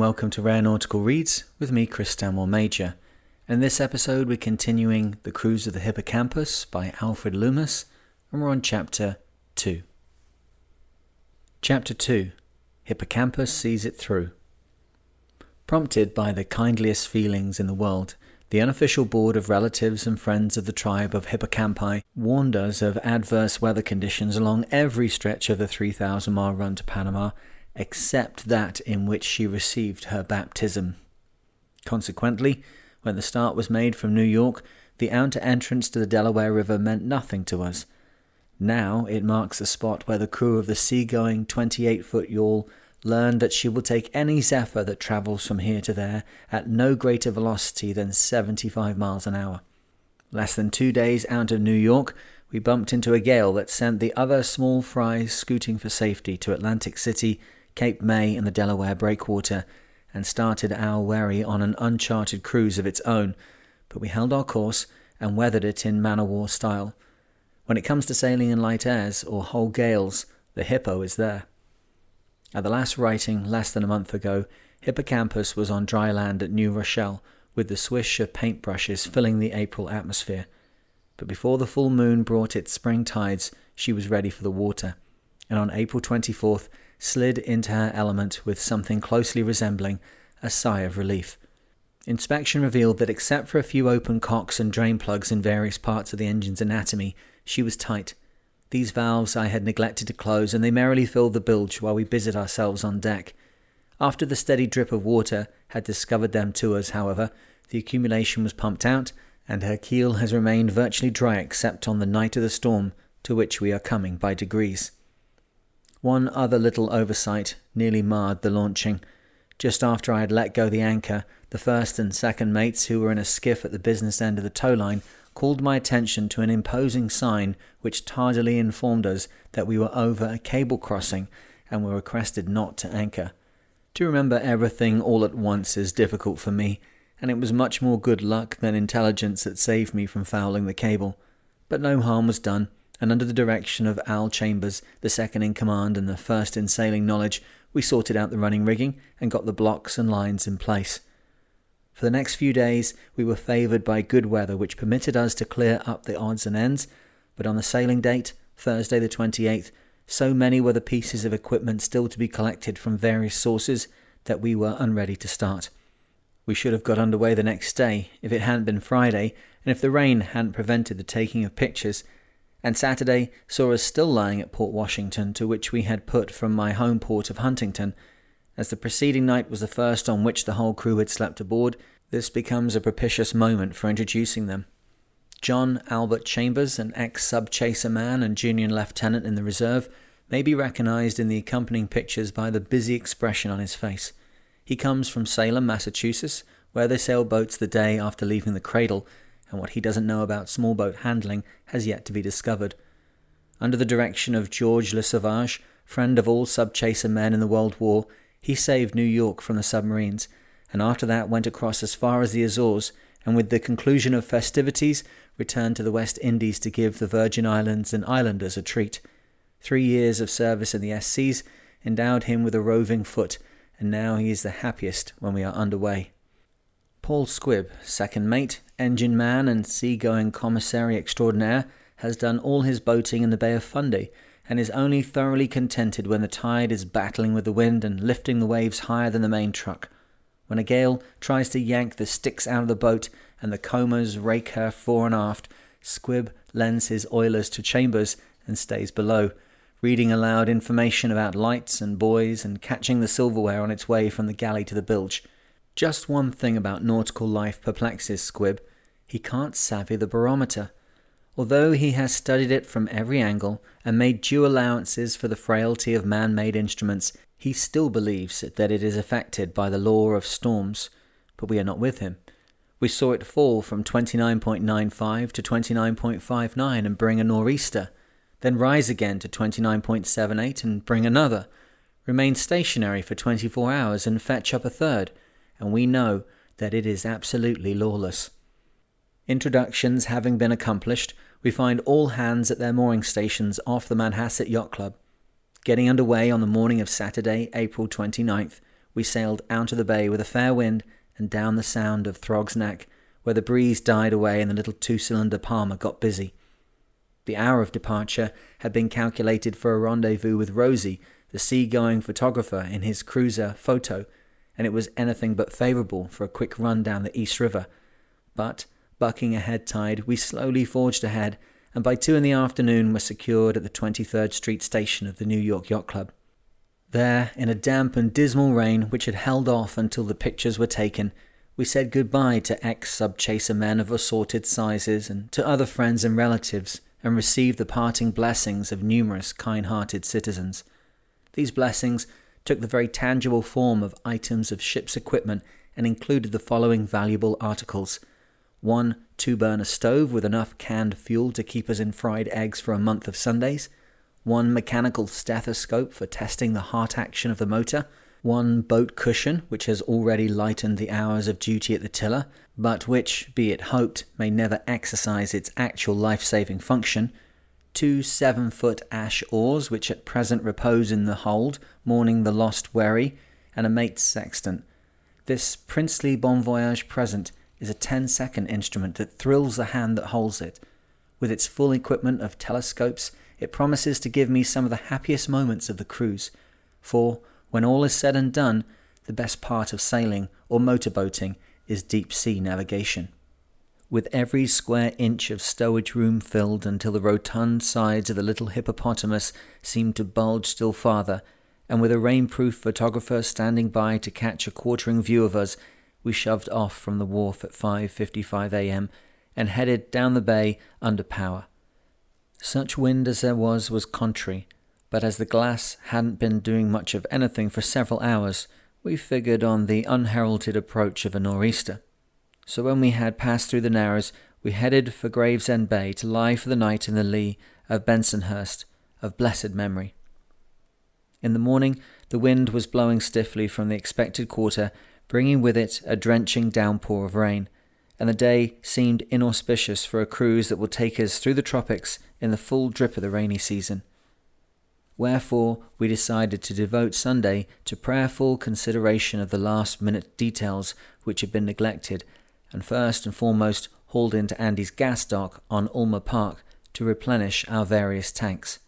Welcome to Rare Nautical Reads with me, Chris Stanmore Major. In this episode, we're continuing The Cruise of the Hippocampus by Alfred Loomis, and we're on Chapter 2. Chapter 2 Hippocampus Sees It Through. Prompted by the kindliest feelings in the world, the unofficial board of relatives and friends of the tribe of Hippocampi warned us of adverse weather conditions along every stretch of the 3,000 mile run to Panama except that in which she received her baptism. Consequently, when the start was made from New York, the outer entrance to the Delaware River meant nothing to us. Now it marks a spot where the crew of the sea-going 28-foot yawl learned that she will take any zephyr that travels from here to there at no greater velocity than 75 miles an hour. Less than two days out of New York, we bumped into a gale that sent the other small fries scooting for safety to Atlantic City Cape May and the Delaware breakwater, and started our wherry on an uncharted cruise of its own, but we held our course and weathered it in man o' war style. When it comes to sailing in light airs or whole gales, the Hippo is there. At the last writing, less than a month ago, Hippocampus was on dry land at New Rochelle, with the swish of paintbrushes filling the April atmosphere. But before the full moon brought its spring tides, she was ready for the water, and on April 24th slid into her element with something closely resembling a sigh of relief. Inspection revealed that except for a few open cocks and drain plugs in various parts of the engine's anatomy, she was tight. These valves I had neglected to close, and they merrily filled the bilge while we busied ourselves on deck. After the steady drip of water had discovered them to us, however, the accumulation was pumped out, and her keel has remained virtually dry except on the night of the storm to which we are coming by degrees. One other little oversight nearly marred the launching. Just after I had let go the anchor, the first and second mates, who were in a skiff at the business end of the tow line, called my attention to an imposing sign which tardily informed us that we were over a cable crossing and were requested not to anchor. To remember everything all at once is difficult for me, and it was much more good luck than intelligence that saved me from fouling the cable. But no harm was done, and under the direction of Al Chambers, the second in command and the first in sailing knowledge, we sorted out the running rigging and got the blocks and lines in place. For the next few days, we were favoured by good weather, which permitted us to clear up the odds and ends, but on the sailing date, Thursday the 28th, so many were the pieces of equipment still to be collected from various sources that we were unready to start. We should have got under way the next day if it hadn't been Friday, and if the rain hadn't prevented the taking of pictures and Saturday saw us still lying at Port Washington, to which we had put from my home port of Huntington. As the preceding night was the first on which the whole crew had slept aboard, this becomes a propitious moment for introducing them. John Albert Chambers, an ex sub chaser man and junior lieutenant in the reserve, may be recognized in the accompanying pictures by the busy expression on his face. He comes from Salem, Massachusetts, where they sail boats the day after leaving the cradle, and what he doesn't know about small boat handling has yet to be discovered. Under the direction of George Le Sauvage, friend of all sub-chaser men in the World War, he saved New York from the submarines, and after that went across as far as the Azores, and with the conclusion of festivities, returned to the West Indies to give the Virgin Islands and islanders a treat. Three years of service in the SCs endowed him with a roving foot, and now he is the happiest when we are under way. Paul Squibb, second mate, engine man, and sea-going commissary extraordinaire, has done all his boating in the Bay of Fundy, and is only thoroughly contented when the tide is battling with the wind and lifting the waves higher than the main truck. When a gale tries to yank the sticks out of the boat and the combers rake her fore and aft, Squibb lends his oilers to Chambers and stays below, reading aloud information about lights and buoys and catching the silverware on its way from the galley to the bilge. Just one thing about nautical life perplexes Squibb He can't savvy the barometer. Although he has studied it from every angle and made due allowances for the frailty of man made instruments, he still believes that it is affected by the law of storms. But we are not with him. We saw it fall from 29.95 to 29.59 and bring a nor'easter, then rise again to 29.78 and bring another, remain stationary for 24 hours and fetch up a third and we know that it is absolutely lawless. Introductions having been accomplished, we find all hands at their mooring stations off the Manhasset Yacht Club. Getting under way on the morning of Saturday, April 29th, we sailed out of the bay with a fair wind and down the sound of Throg's Neck, where the breeze died away and the little two cylinder Palmer got busy. The hour of departure had been calculated for a rendezvous with Rosie, the sea-going photographer, in his cruiser photo, and it was anything but favourable for a quick run down the East River. But, bucking a head tide, we slowly forged ahead, and by two in the afternoon were secured at the 23rd Street station of the New York Yacht Club. There, in a damp and dismal rain which had held off until the pictures were taken, we said goodbye to ex subchaser men of assorted sizes and to other friends and relatives, and received the parting blessings of numerous kind hearted citizens. These blessings took the very tangible form of items of ship's equipment and included the following valuable articles. One two burner stove with enough canned fuel to keep us in fried eggs for a month of Sundays. One mechanical stethoscope for testing the heart action of the motor, one boat cushion, which has already lightened the hours of duty at the tiller, but which, be it hoped, may never exercise its actual life saving function, two seven foot ash oars, which at present repose in the hold, mourning the lost wherry, and a mate's sextant. This princely bon voyage present is a ten-second instrument that thrills the hand that holds it. With its full equipment of telescopes, it promises to give me some of the happiest moments of the cruise, for, when all is said and done, the best part of sailing or motorboating is deep sea navigation. With every square inch of stowage room filled until the rotund sides of the little hippopotamus seemed to bulge still farther, and with a rainproof photographer standing by to catch a quartering view of us, we shoved off from the wharf at 5:55 a.m. and headed down the bay under power. Such wind as there was was contrary, but as the glass hadn't been doing much of anything for several hours, we figured on the unheralded approach of a nor'easter. So when we had passed through the Narrows, we headed for Gravesend Bay to lie for the night in the lee of Bensonhurst, of blessed memory. In the morning, the wind was blowing stiffly from the expected quarter, bringing with it a drenching downpour of rain and the day seemed inauspicious for a cruise that will take us through the tropics in the full drip of the rainy season. Wherefore, we decided to devote Sunday to prayerful consideration of the last minute details which had been neglected, and first and foremost hauled into Andy's gas dock on Ulmer Park to replenish our various tanks.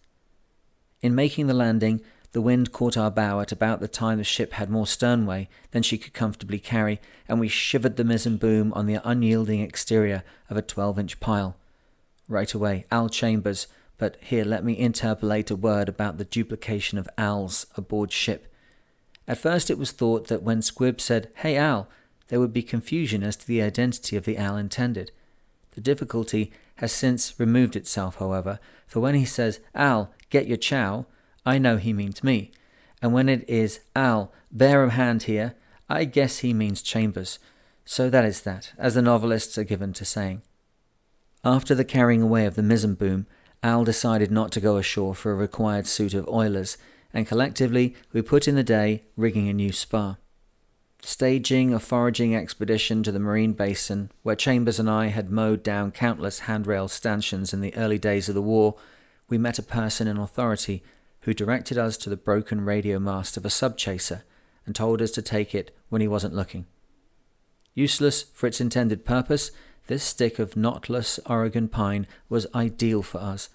In making the landing, the wind caught our bow at about the time the ship had more sternway than she could comfortably carry, and we shivered the mizzen boom on the unyielding exterior of a 12 inch pile. Right away, Al Chambers, but here let me interpolate a word about the duplication of Al's aboard ship. At first it was thought that when Squibb said, Hey Al, there would be confusion as to the identity of the Al intended. The difficulty has since removed itself, however, for when he says, Al, get your chow, I know he means me. And when it is Al, bear a hand here, I guess he means Chambers. So that is that, as the novelists are given to saying. After the carrying away of the mizzen boom, Al decided not to go ashore for a required suit of oilers, and collectively we put in the day rigging a new spar. Staging a foraging expedition to the marine basin, where Chambers and I had mowed down countless handrail stanchions in the early days of the war, we met a person in authority who directed us to the broken radio mast of a subchaser and told us to take it when he wasn't looking. Useless for its intended purpose, this stick of knotless Oregon pine was ideal for us,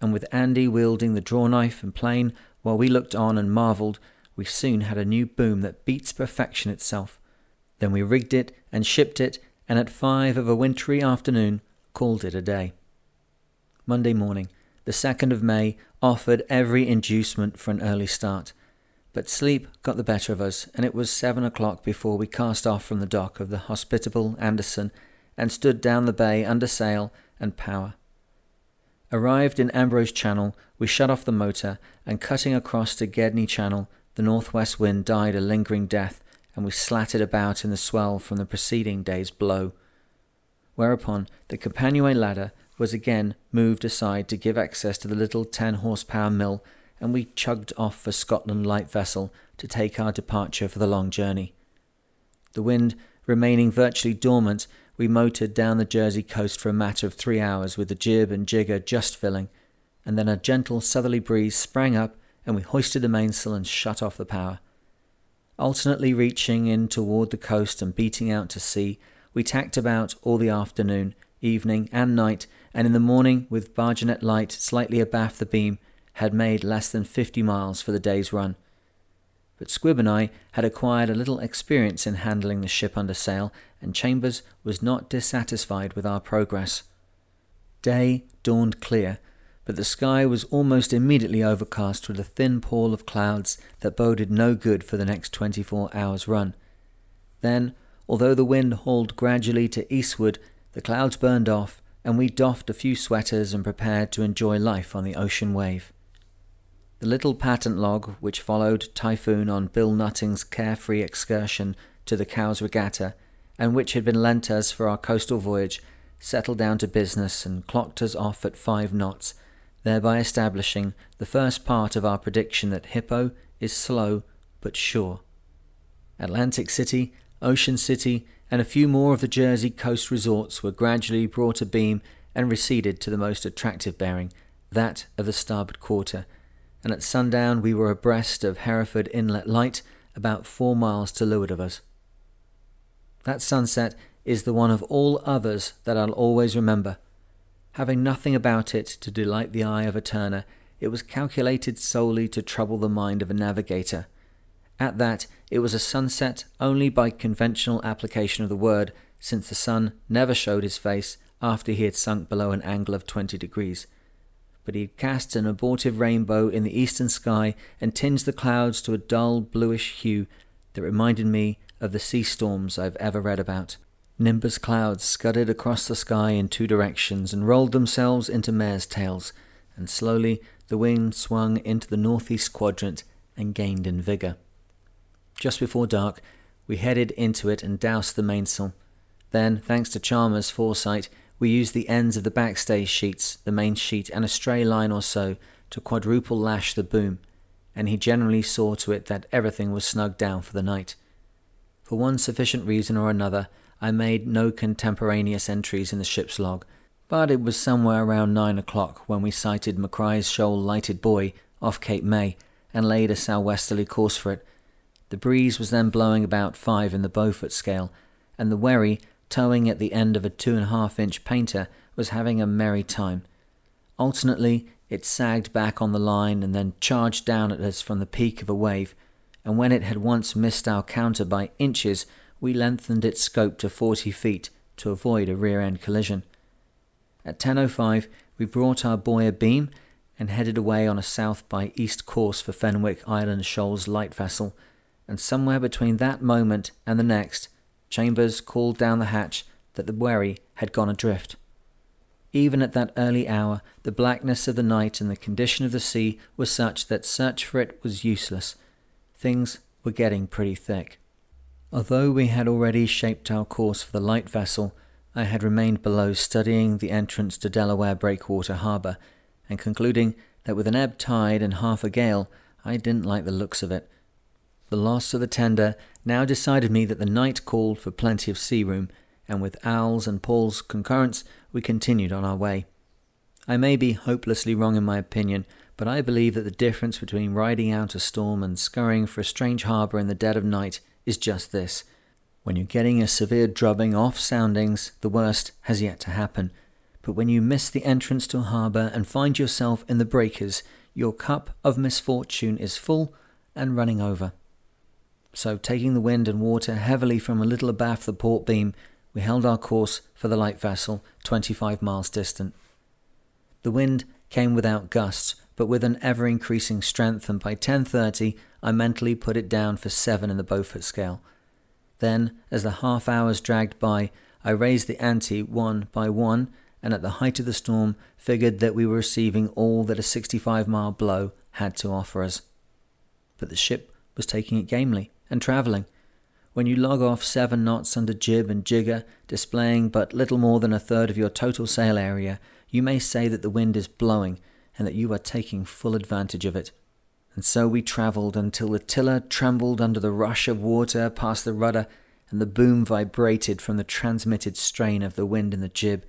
and with Andy wielding the draw knife and plane while we looked on and marvelled, we soon had a new boom that beats perfection itself. Then we rigged it and shipped it, and at five of a wintry afternoon called it a day. Monday morning, the 2nd of May, offered every inducement for an early start. But sleep got the better of us, and it was seven o'clock before we cast off from the dock of the hospitable Anderson and stood down the bay under sail and power. Arrived in Ambrose Channel, we shut off the motor, and cutting across to Gedney Channel, the northwest wind died a lingering death, and we slatted about in the swell from the preceding day's blow. Whereupon the companionway ladder was again moved aside to give access to the little 10 horsepower mill, and we chugged off for Scotland light vessel to take our departure for the long journey. The wind remaining virtually dormant, we motored down the Jersey coast for a matter of three hours with the jib and jigger just filling, and then a gentle southerly breeze sprang up and we hoisted the mainsail and shut off the power. Alternately reaching in toward the coast and beating out to sea, we tacked about all the afternoon, evening, and night, and in the morning, with Barnegat light slightly abaft the beam, had made less than fifty miles for the day's run. But Squibb and I had acquired a little experience in handling the ship under sail, and Chambers was not dissatisfied with our progress. Day dawned clear, but the sky was almost immediately overcast with a thin pall of clouds that boded no good for the next 24 hours' run. Then, although the wind hauled gradually to eastward, the clouds burned off, and we doffed a few sweaters and prepared to enjoy life on the ocean wave. The little patent log which followed Typhoon on Bill Nutting's carefree excursion to the Cowes Regatta, and which had been lent us for our coastal voyage, settled down to business and clocked us off at five knots thereby establishing the first part of our prediction that Hippo is slow but sure. Atlantic City, Ocean City, and a few more of the Jersey coast resorts were gradually brought abeam and receded to the most attractive bearing, that of the starboard quarter, and at sundown we were abreast of Hereford Inlet Light, about four miles to leeward of us. That sunset is the one of all others that I'll always remember, Having nothing about it to delight the eye of a turner, it was calculated solely to trouble the mind of a navigator. At that, it was a sunset only by conventional application of the word, since the sun never showed his face after he had sunk below an angle of twenty degrees. But he had cast an abortive rainbow in the eastern sky and tinged the clouds to a dull bluish hue that reminded me of the sea storms I've ever read about. Nimbus clouds scudded across the sky in two directions and rolled themselves into mare's tails, and slowly the wind swung into the northeast quadrant and gained in vigor. Just before dark, we headed into it and doused the mainsail. Then, thanks to Chambers' foresight, we used the ends of the backstay sheets, the main sheet, and a stray line or so to quadruple lash the boom, and he generally saw to it that everything was snugged down for the night. For one sufficient reason or another, I made no contemporaneous entries in the ship's log, but it was somewhere around nine o'clock when we sighted McCrie's Shoal lighted buoy off Cape May and laid a southwesterly course for it. The breeze was then blowing about five in the Beaufort scale, and the wherry, towing at the end of a two and a half inch painter, was having a merry time. Alternately, it sagged back on the line and then charged down at us from the peak of a wave, and when it had once missed our counter by inches, we lengthened its scope to 40 feet to avoid a rear end collision. At 10.05, we brought our buoy abeam and headed away on a south by east course for Fenwick Island Shoals light vessel, and somewhere between that moment and the next, Chambers called down the hatch that the wherry had gone adrift. Even at that early hour, the blackness of the night and the condition of the sea were such that search for it was useless. Things were getting pretty thick. Although we had already shaped our course for the light vessel, I had remained below studying the entrance to Delaware Breakwater Harbour, and concluding that with an ebb tide and half a gale, I didn't like the looks of it. The loss of the tender now decided me that the night called for plenty of sea room, and with Al's and Paul's concurrence, we continued on our way. I may be hopelessly wrong in my opinion, but I believe that the difference between riding out a storm and scurrying for a strange harbour in the dead of night is just this. When you're getting a severe drubbing off soundings, the worst has yet to happen. But when you miss the entrance to a harbour and find yourself in the breakers, your cup of misfortune is full and running over. So, taking the wind and water heavily from a little abaft the port beam, we held our course for the light vessel, 25 miles distant. The wind came without gusts, but with an ever increasing strength, and by 10:30 I mentally put it down for 7 in the Beaufort scale. Then, as the half hours dragged by, I raised the ante one by one, and at the height of the storm figured that we were receiving all that a 65 mile blow had to offer us. But the ship was taking it gamely and travelling. When you log off seven knots under jib and jigger, displaying but little more than a third of your total sail area, you may say that the wind is blowing and that you are taking full advantage of it. And so we travelled until the tiller trembled under the rush of water past the rudder, and the boom vibrated from the transmitted strain of the wind in the jib,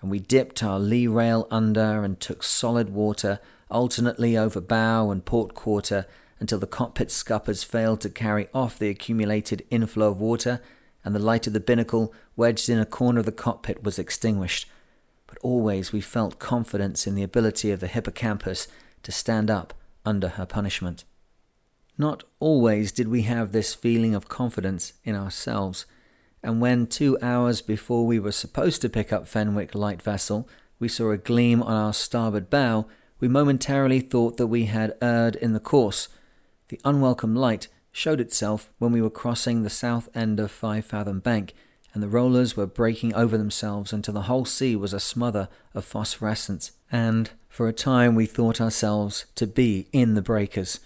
and we dipped our lee rail under and took solid water alternately over bow and port quarter until the cockpit scuppers failed to carry off the accumulated inflow of water and the light of the binnacle wedged in a corner of the cockpit was extinguished. But always we felt confidence in the ability of the hippocampus to stand up under her punishment. Not always did we have this feeling of confidence in ourselves, and when two hours before we were supposed to pick up Fenwick light vessel, we saw a gleam on our starboard bow, we momentarily thought that we had erred in the course. The unwelcome light showed itself when we were crossing the south end of Five Fathom Bank, and the rollers were breaking over themselves until the whole sea was a smother of phosphorescence, and for a time we thought ourselves to be in the breakers.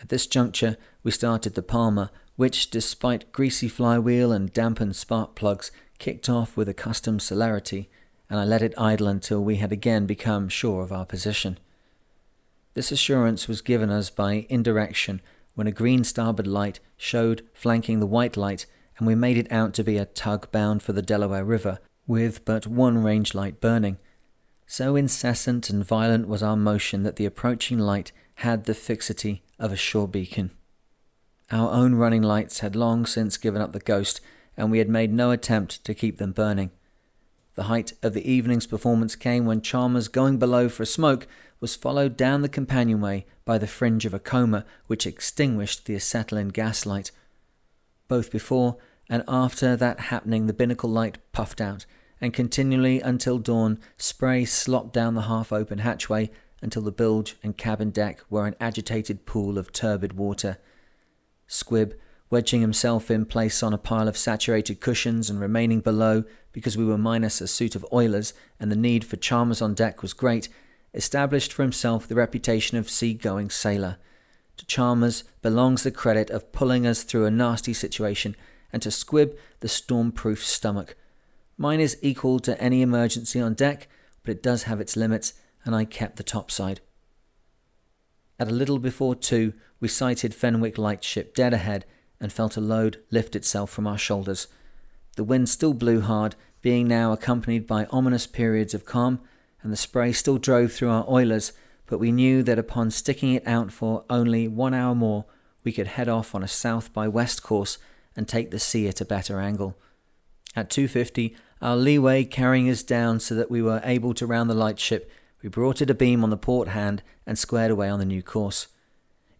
At this juncture, we started the Palmer, which, despite greasy flywheel and dampened spark plugs, kicked off with accustomed celerity, and I let it idle until we had again become sure of our position. This assurance was given us by indirection when a green starboard light showed flanking the white light, and we made it out to be a tug bound for the Delaware River, with but one range light burning. So incessant and violent was our motion that the approaching light had the fixity of a shore beacon. Our own running lights had long since given up the ghost, and we had made no attempt to keep them burning. The height of the evening's performance came when Chambers, going below for a smoke, was followed down the companionway by the fringe of a comber which extinguished the acetylene gaslight. Both before and after that happening, the binnacle light puffed out, and continually until dawn, spray slopped down the half open hatchway until the bilge and cabin deck were an agitated pool of turbid water. Squibb, wedging himself in place on a pile of saturated cushions and remaining below because we were minus a suit of oilers and the need for Chambers on deck was great, established for himself the reputation of sea-going sailor. To Chambers belongs the credit of pulling us through a nasty situation, and to Squibb the storm-proof stomach. Mine is equal to any emergency on deck, but it does have its limits, and I kept the topside. At a little before two, we sighted Fenwick lightship dead ahead and felt a load lift itself from our shoulders. The wind still blew hard, being now accompanied by ominous periods of calm, and the spray still drove through our oilers, but we knew that upon sticking it out for only one hour more, we could head off on a south by west course and take the sea at a better angle. At 2.50, our leeway carrying us down so that we were able to round the lightship, we brought it abeam on the port hand and squared away on the new course.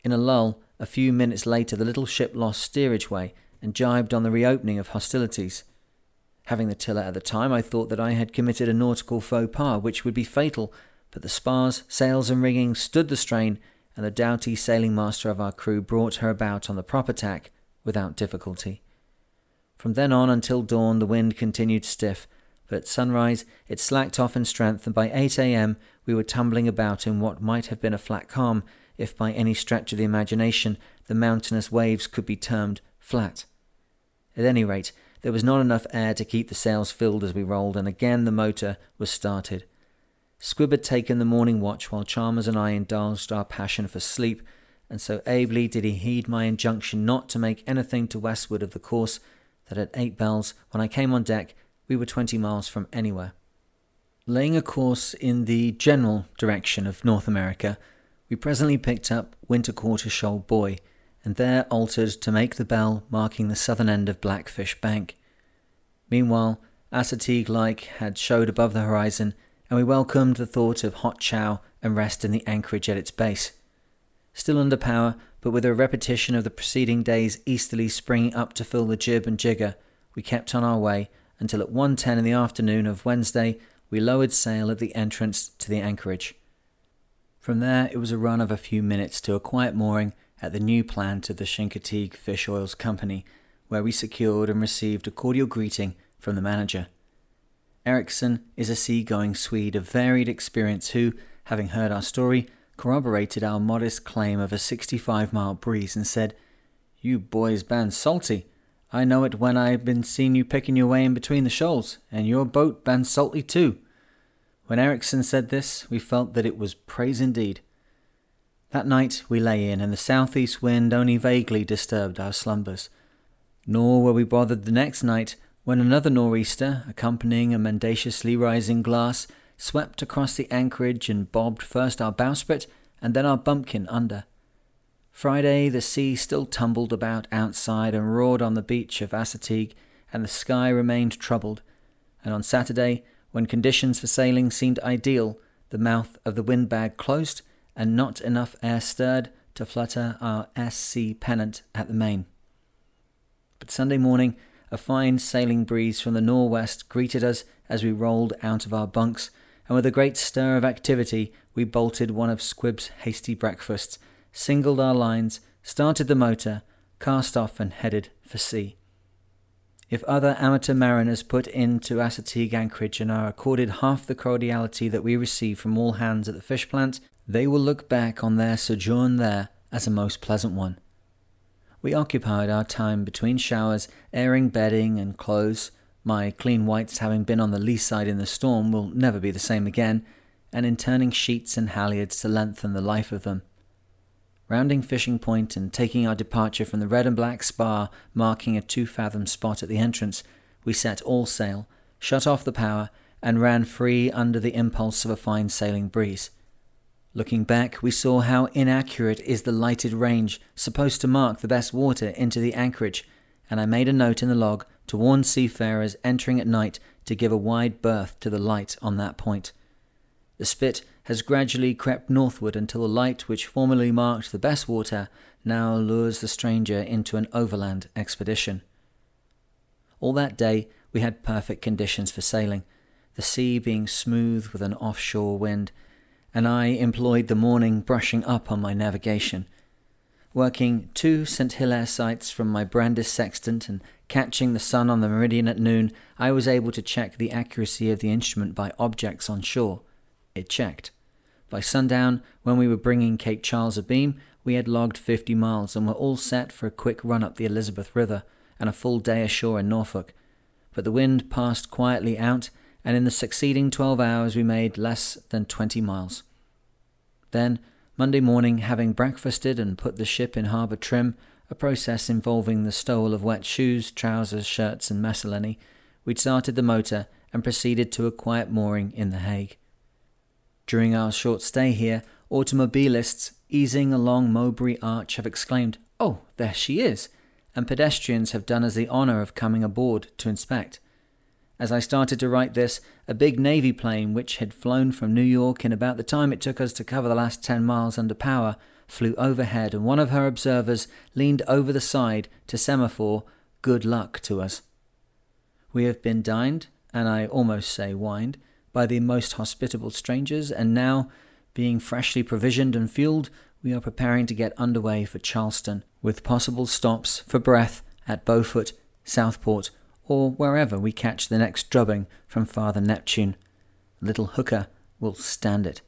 In a lull, a few minutes later, the little ship lost steerage way and jibed on the reopening of hostilities. Having the tiller at the time, I thought that I had committed a nautical faux pas which would be fatal, but the spars, sails, and rigging stood the strain, and the doughty sailing master of our crew brought her about on the proper tack without difficulty. From then on until dawn, the wind continued stiff, but at sunrise it slacked off in strength, and by 8 a.m. we were tumbling about in what might have been a flat calm if by any stretch of the imagination the mountainous waves could be termed flat. At any rate, there was not enough air to keep the sails filled as we rolled, and again the motor was started. Squibb had taken the morning watch while Chambers and I indulged our passion for sleep, and so ably did he heed my injunction not to make anything to westward of the course that at eight bells, when I came on deck, we were twenty miles from anywhere. Laying a course in the general direction of North America, we presently picked up Winter Quarter Shoal Buoy, and there altered to make the bell marking the southern end of Blackfish Bank. Meanwhile, Assateague light had showed above the horizon, and we welcomed the thought of hot chow and rest in the anchorage at its base. Still under power, but with a repetition of the preceding day's easterly springing up to fill the jib and jigger, we kept on our way until at 1.10 in the afternoon of Wednesday we lowered sail at the entrance to the anchorage. From there, it was a run of a few minutes to a quiet mooring at the new plant of the Chincoteague Fish Oils Company, where we secured and received a cordial greeting from the manager. Ericsson is a sea-going Swede of varied experience who, having heard our story, corroborated our modest claim of a 65-mile breeze and said, You boys ban salty. I know it when I've been seeing you picking your way in between the shoals, and your boat ban salty too. When Ericsson said this, we felt that it was praise indeed. That night we lay in, and the southeast wind only vaguely disturbed our slumbers. Nor were we bothered the next night when another nor'easter, accompanying a mendaciously rising glass, swept across the anchorage and bobbed first our bowsprit and then our bumpkin under. Friday, the sea still tumbled about outside and roared on the beach of Assateague, and the sky remained troubled. And on Saturday, when conditions for sailing seemed ideal, the mouth of the windbag closed, and not enough air stirred to flutter our SC pennant at the main. But Sunday morning, a fine sailing breeze from the nor'west greeted us as we rolled out of our bunks, and with a great stir of activity, we bolted one of Squibb's hasty breakfasts singled our lines, started the motor, cast off, and headed for sea. If other amateur mariners put into Assateague anchorage and are accorded half the cordiality that we receive from all hands at the fish plant, they will look back on their sojourn there as a most pleasant one. We occupied our time between showers, airing bedding and clothes. My clean whites, having been on the lee side in the storm, will never be the same again, and in turning sheets and halyards to lengthen the life of them. Rounding Fishing Point and taking our departure from the red and black spar marking a two fathom spot at the entrance, we set all sail, shut off the power, and ran free under the impulse of a fine sailing breeze. Looking back, we saw how inaccurate is the lighted range supposed to mark the best water into the anchorage, and I made a note in the log to warn seafarers entering at night to give a wide berth to the light on that point. The spit has gradually crept northward until the light which formerly marked the best water now lures the stranger into an overland expedition. All that day we had perfect conditions for sailing, the sea being smooth with an offshore wind, and I employed the morning brushing up on my navigation. Working two St. Hilaire sights from my Brandis sextant and catching the sun on the meridian at noon, I was able to check the accuracy of the instrument by objects on shore. It checked. By sundown, when we were bringing Cape Charles abeam, we had logged 50 miles and were all set for a quick run up the Elizabeth River and a full day ashore in Norfolk. But the wind passed quietly out, and in the succeeding 12 hours we made less than 20 miles. Then, Monday morning, having breakfasted and put the ship in harbour trim, a process involving the stowal of wet shoes, trousers, shirts, and miscellany, we started the motor and proceeded to a quiet mooring in The Hague. During our short stay here, automobilists easing along Mowbray Arch have exclaimed, Oh, there she is! And pedestrians have done us the honour of coming aboard to inspect. As I started to write this, a big Navy plane, which had flown from New York in about the time it took us to cover the last 10 miles under power, flew overhead, and one of her observers leaned over the side to semaphore good luck to us. We have been dined, and I almost say wined, by the most hospitable strangers, and now, being freshly provisioned and fueled, we are preparing to get underway for Charleston, with possible stops for breath at Beaufort, Southport, or wherever we catch the next drubbing from Father Neptune. Little Hooker will stand it.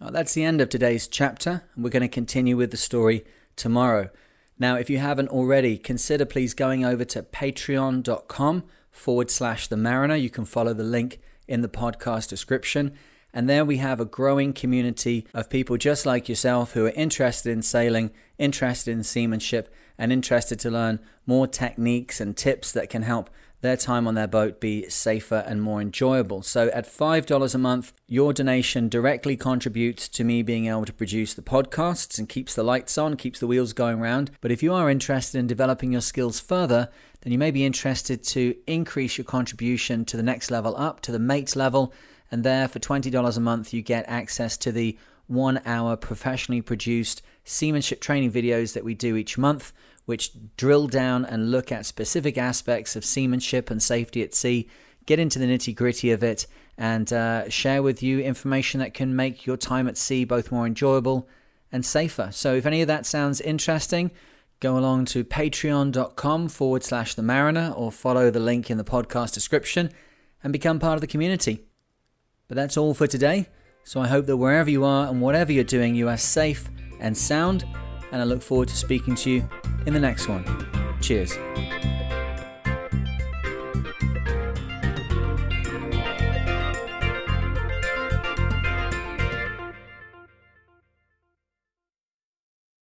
Well, that's the end of today's chapter, and we're going to continue with the story tomorrow. Now, if you haven't already, consider please going over to patreon.com forward slash the mariner. You can follow the link in the podcast description. And there we have a growing community of people just like yourself who are interested in sailing, interested in seamanship, and interested to learn more techniques and tips that can help their time on their boat be safer and more enjoyable. So at $5 a month, your donation directly contributes to me being able to produce the podcasts and keeps the lights on, keeps the wheels going round. But if you are interested in developing your skills further, then you may be interested to increase your contribution to the next level up, to the mate level. And there, for $20 a month, you get access to the one hour professionally produced seamanship training videos that we do each month, which drill down and look at specific aspects of seamanship and safety at sea, get into the nitty gritty of it, and uh, share with you information that can make your time at sea both more enjoyable and safer. So, if any of that sounds interesting, go along to patreon.com forward slash the mariner or follow the link in the podcast description and become part of the community. But that's all for today. So I hope that wherever you are and whatever you're doing, you are safe and sound. And I look forward to speaking to you in the next one. Cheers.